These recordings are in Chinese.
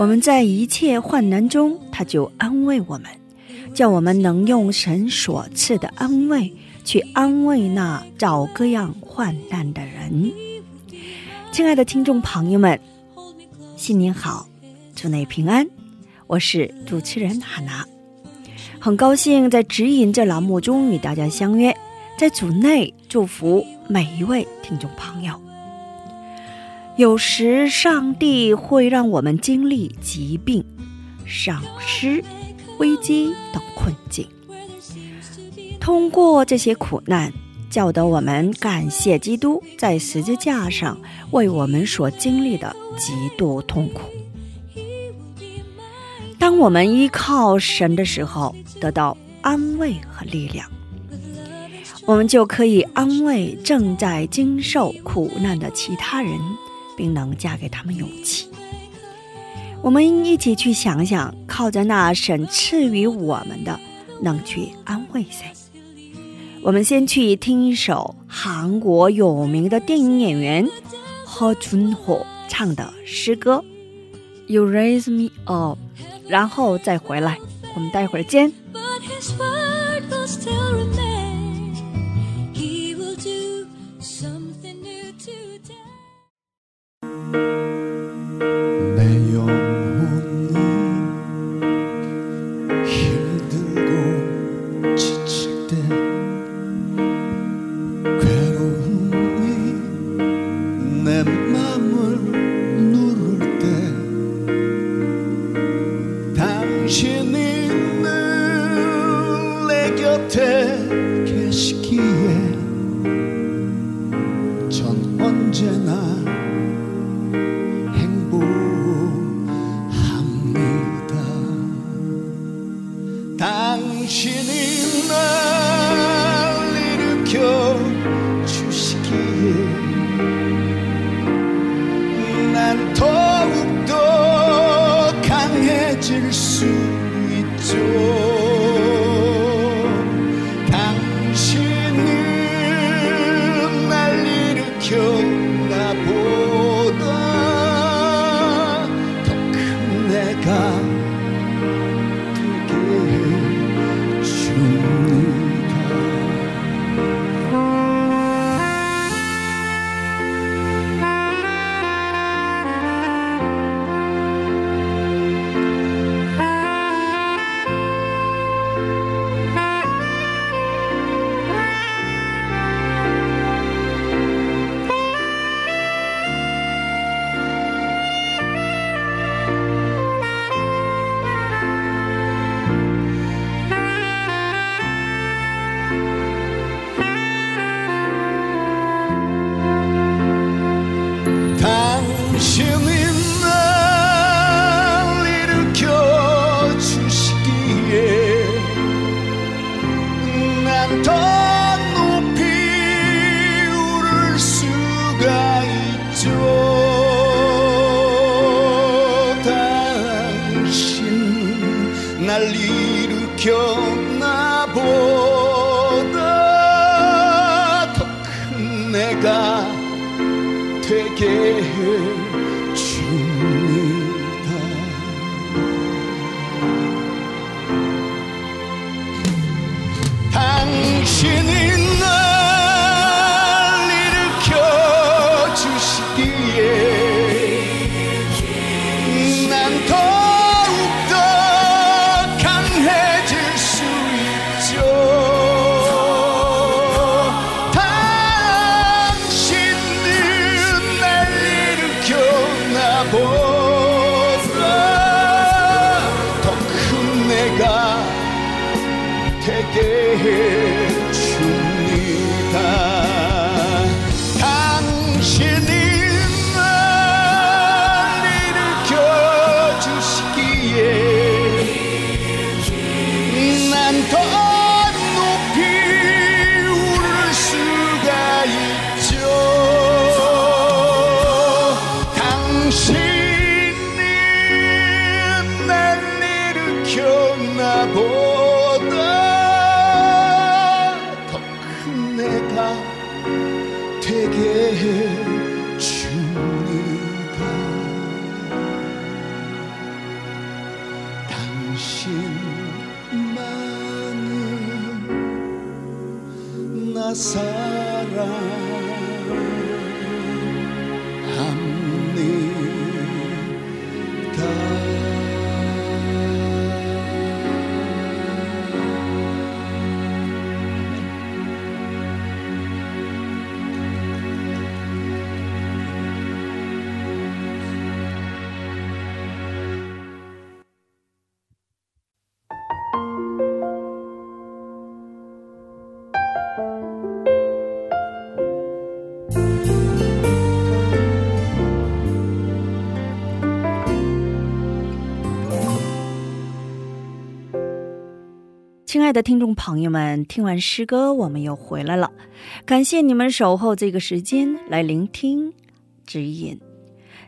我们在一切患难中，他就安慰我们，叫我们能用神所赐的安慰去安慰那找各样患难的人。亲爱的听众朋友们，新年好，祝你平安，我是主持人哈娜，很高兴在指引这栏目中与大家相约，在组内祝福每一位听众朋友。有时，上帝会让我们经历疾病、丧失、危机等困境。通过这些苦难，教导我们感谢基督在十字架上为我们所经历的极度痛苦。当我们依靠神的时候，得到安慰和力量，我们就可以安慰正在经受苦难的其他人。并能嫁给他们勇气。我们一起去想想，靠着那神赐予我们的，能去安慰谁？我们先去听一首韩国有名的电影演员何준호唱的诗歌《You Raise Me Up》，然后再回来。我们待会儿见。But his word will still drifting 날 일으켜 나보다 더 큰 내가 되게 해줍니다. 당신이 亲爱的听众朋友们，听完诗歌，我们又回来了。感谢你们守候这个时间来聆听指引。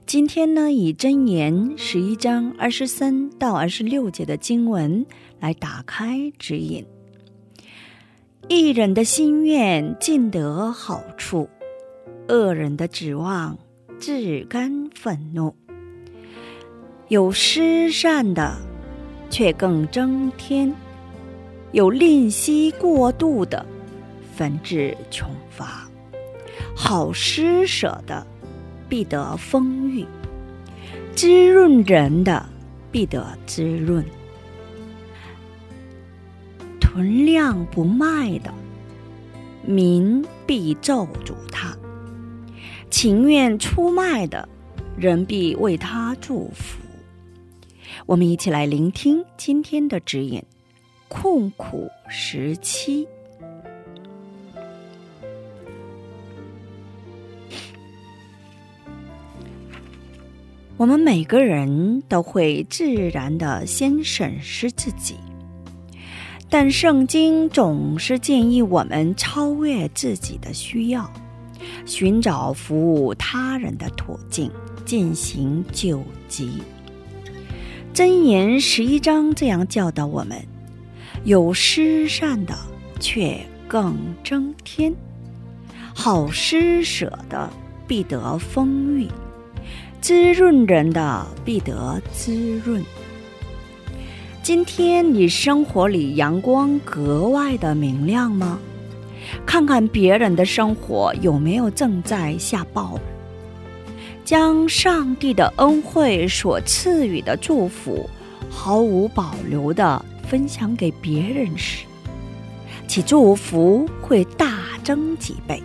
今天呢，以箴言十一章二十三到二十六节的经文来打开指引。一人的心愿尽得好处，恶人的指望自甘愤怒。有施善的，却更增添。有吝惜过度的，反致穷乏；好施舍的，必得丰裕；滋润人的，必得滋润；囤量不卖的，民必咒诅他；情愿出卖的，人必为他祝福。我们一起来聆听今天的指引。困苦时期，我们每个人都会自然的先审视自己，但圣经总是建议我们超越自己的需要，寻找服务他人的途径，进行救济。箴言十一章这样教导我们。有施善的，却更增添；好施舍的，必得丰裕；滋润人的，必得滋润。今天你生活里阳光格外的明亮吗？看看别人的生活有没有正在下暴雨？将上帝的恩惠所赐予的祝福，毫无保留的。分享给别人时，其祝福会大增几倍。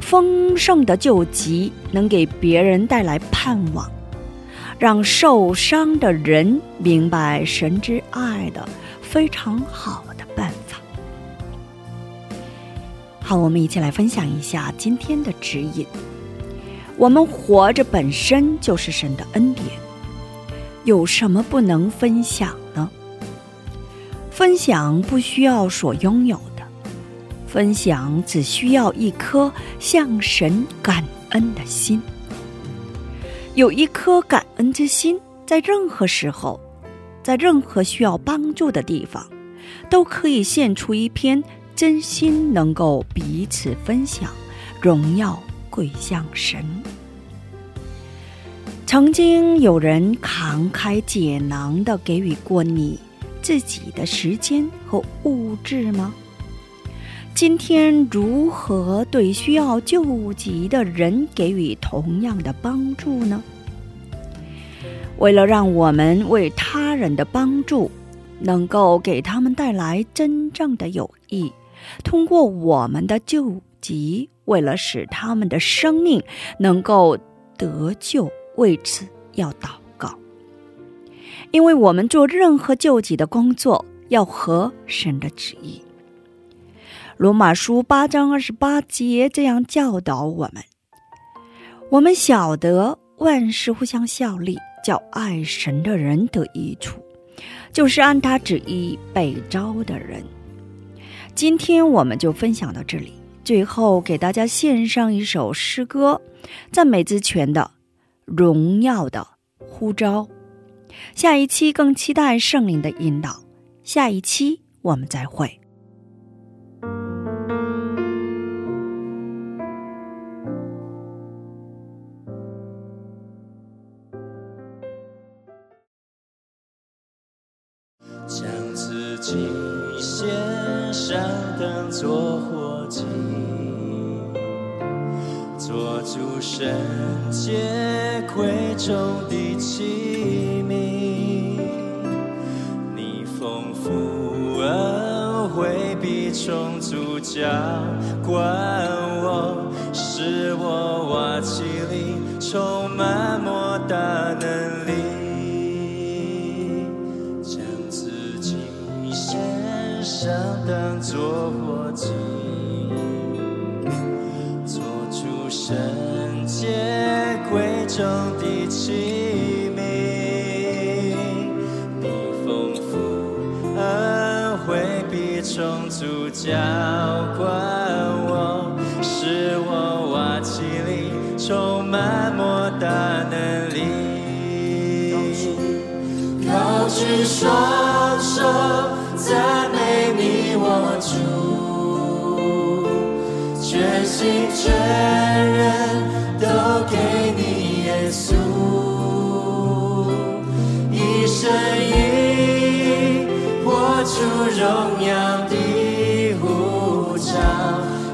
丰盛的救急能给别人带来盼望，让受伤的人明白神之爱的非常好的办法。好，我们一起来分享一下今天的指引。我们活着本身就是神的恩典，有什么不能分享？分享不需要所拥有的，分享只需要一颗向神感恩的心。有一颗感恩之心，在任何时候，在任何需要帮助的地方，都可以献出一篇真心，能够彼此分享，荣耀归向神。曾经有人慷慨解囊的给予过你。自己的时间和物质吗？今天如何对需要救急的人给予同样的帮助呢？为了让我们为他人的帮助能够给他们带来真正的友谊，通过我们的救急，为了使他们的生命能够得救，为此要祷。因为我们做任何救济的工作，要合神的旨意。罗马书八章二十八节这样教导我们：我们晓得万事互相效力，叫爱神的人得益处，就是按他旨意被招的人。今天我们就分享到这里。最后给大家献上一首诗歌，赞美之泉的《荣耀的呼召》。下一期更期待圣灵的引导。下一期我们再会。将自己献上，当作活祭，做主圣洁贵重的惠必充足浇灌我，使我瓦器里充满莫大能力。将自己献上，当作活祭，做出圣洁贵重的器充足浇灌我，使我瓦器里充满莫大能力。高举双手，赞美你我主，全心全人都给你耶稣，一生一活出荣耀的，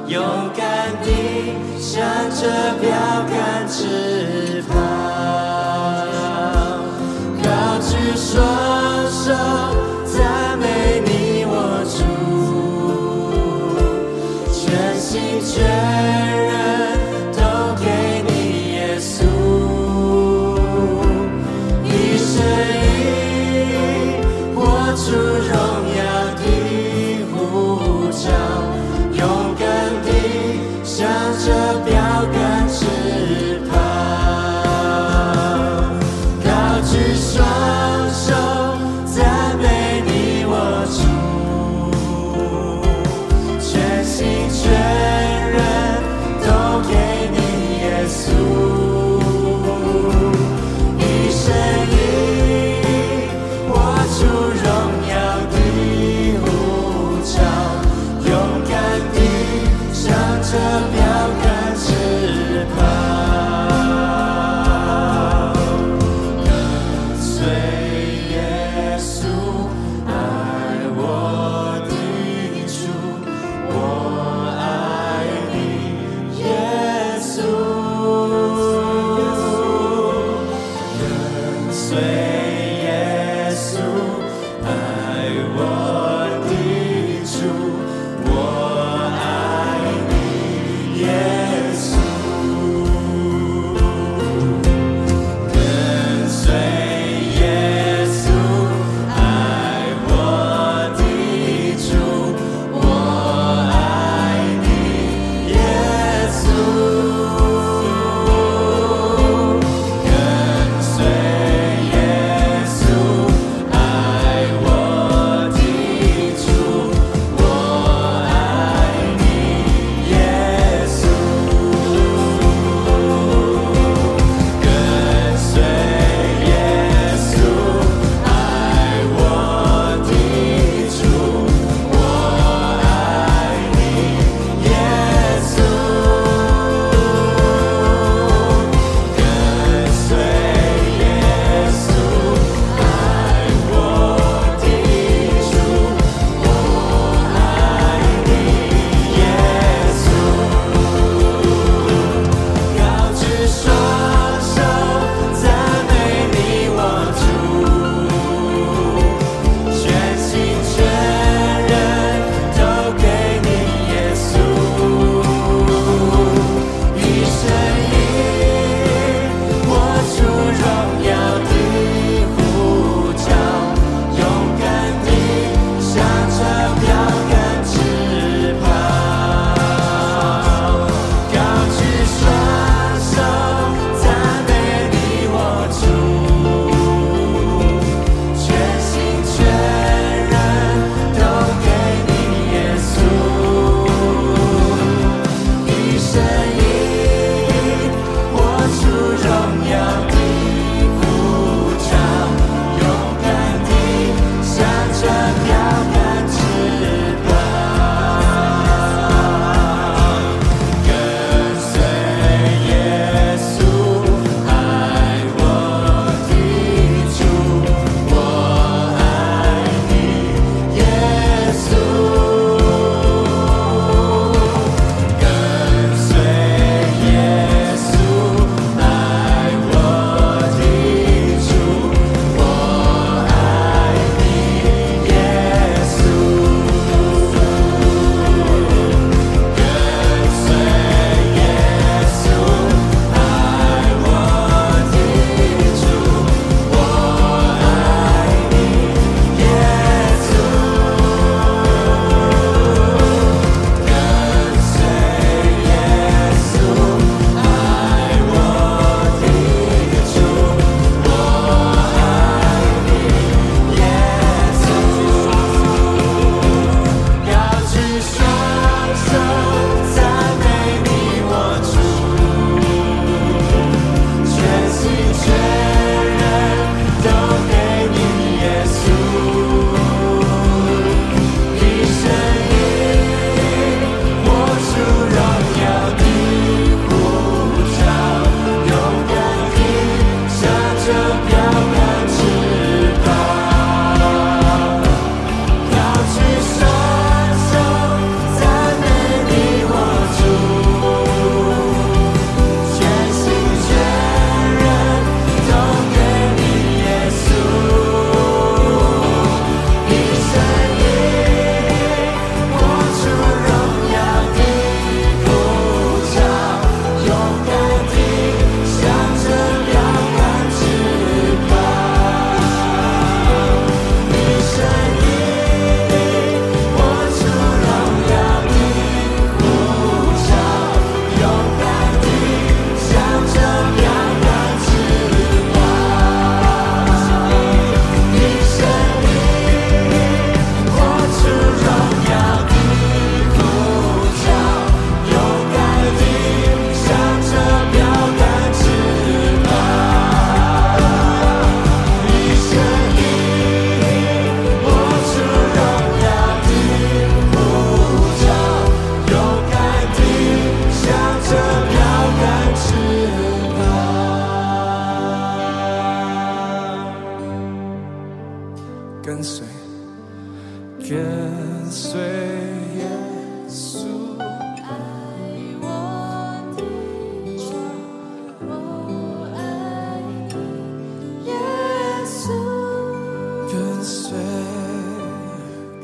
勇敢地向着标杆直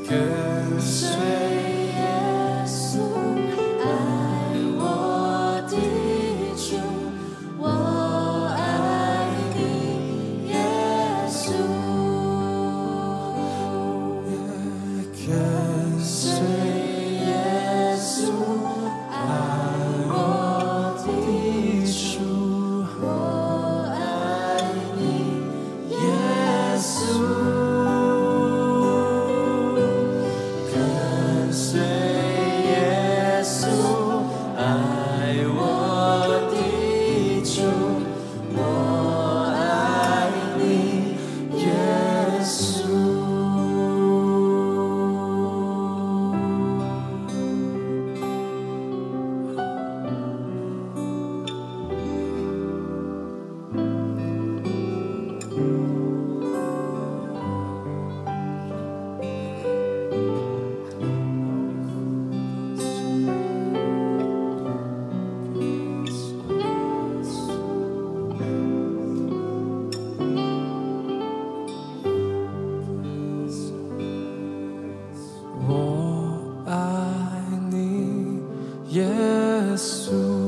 跟随。Jesús.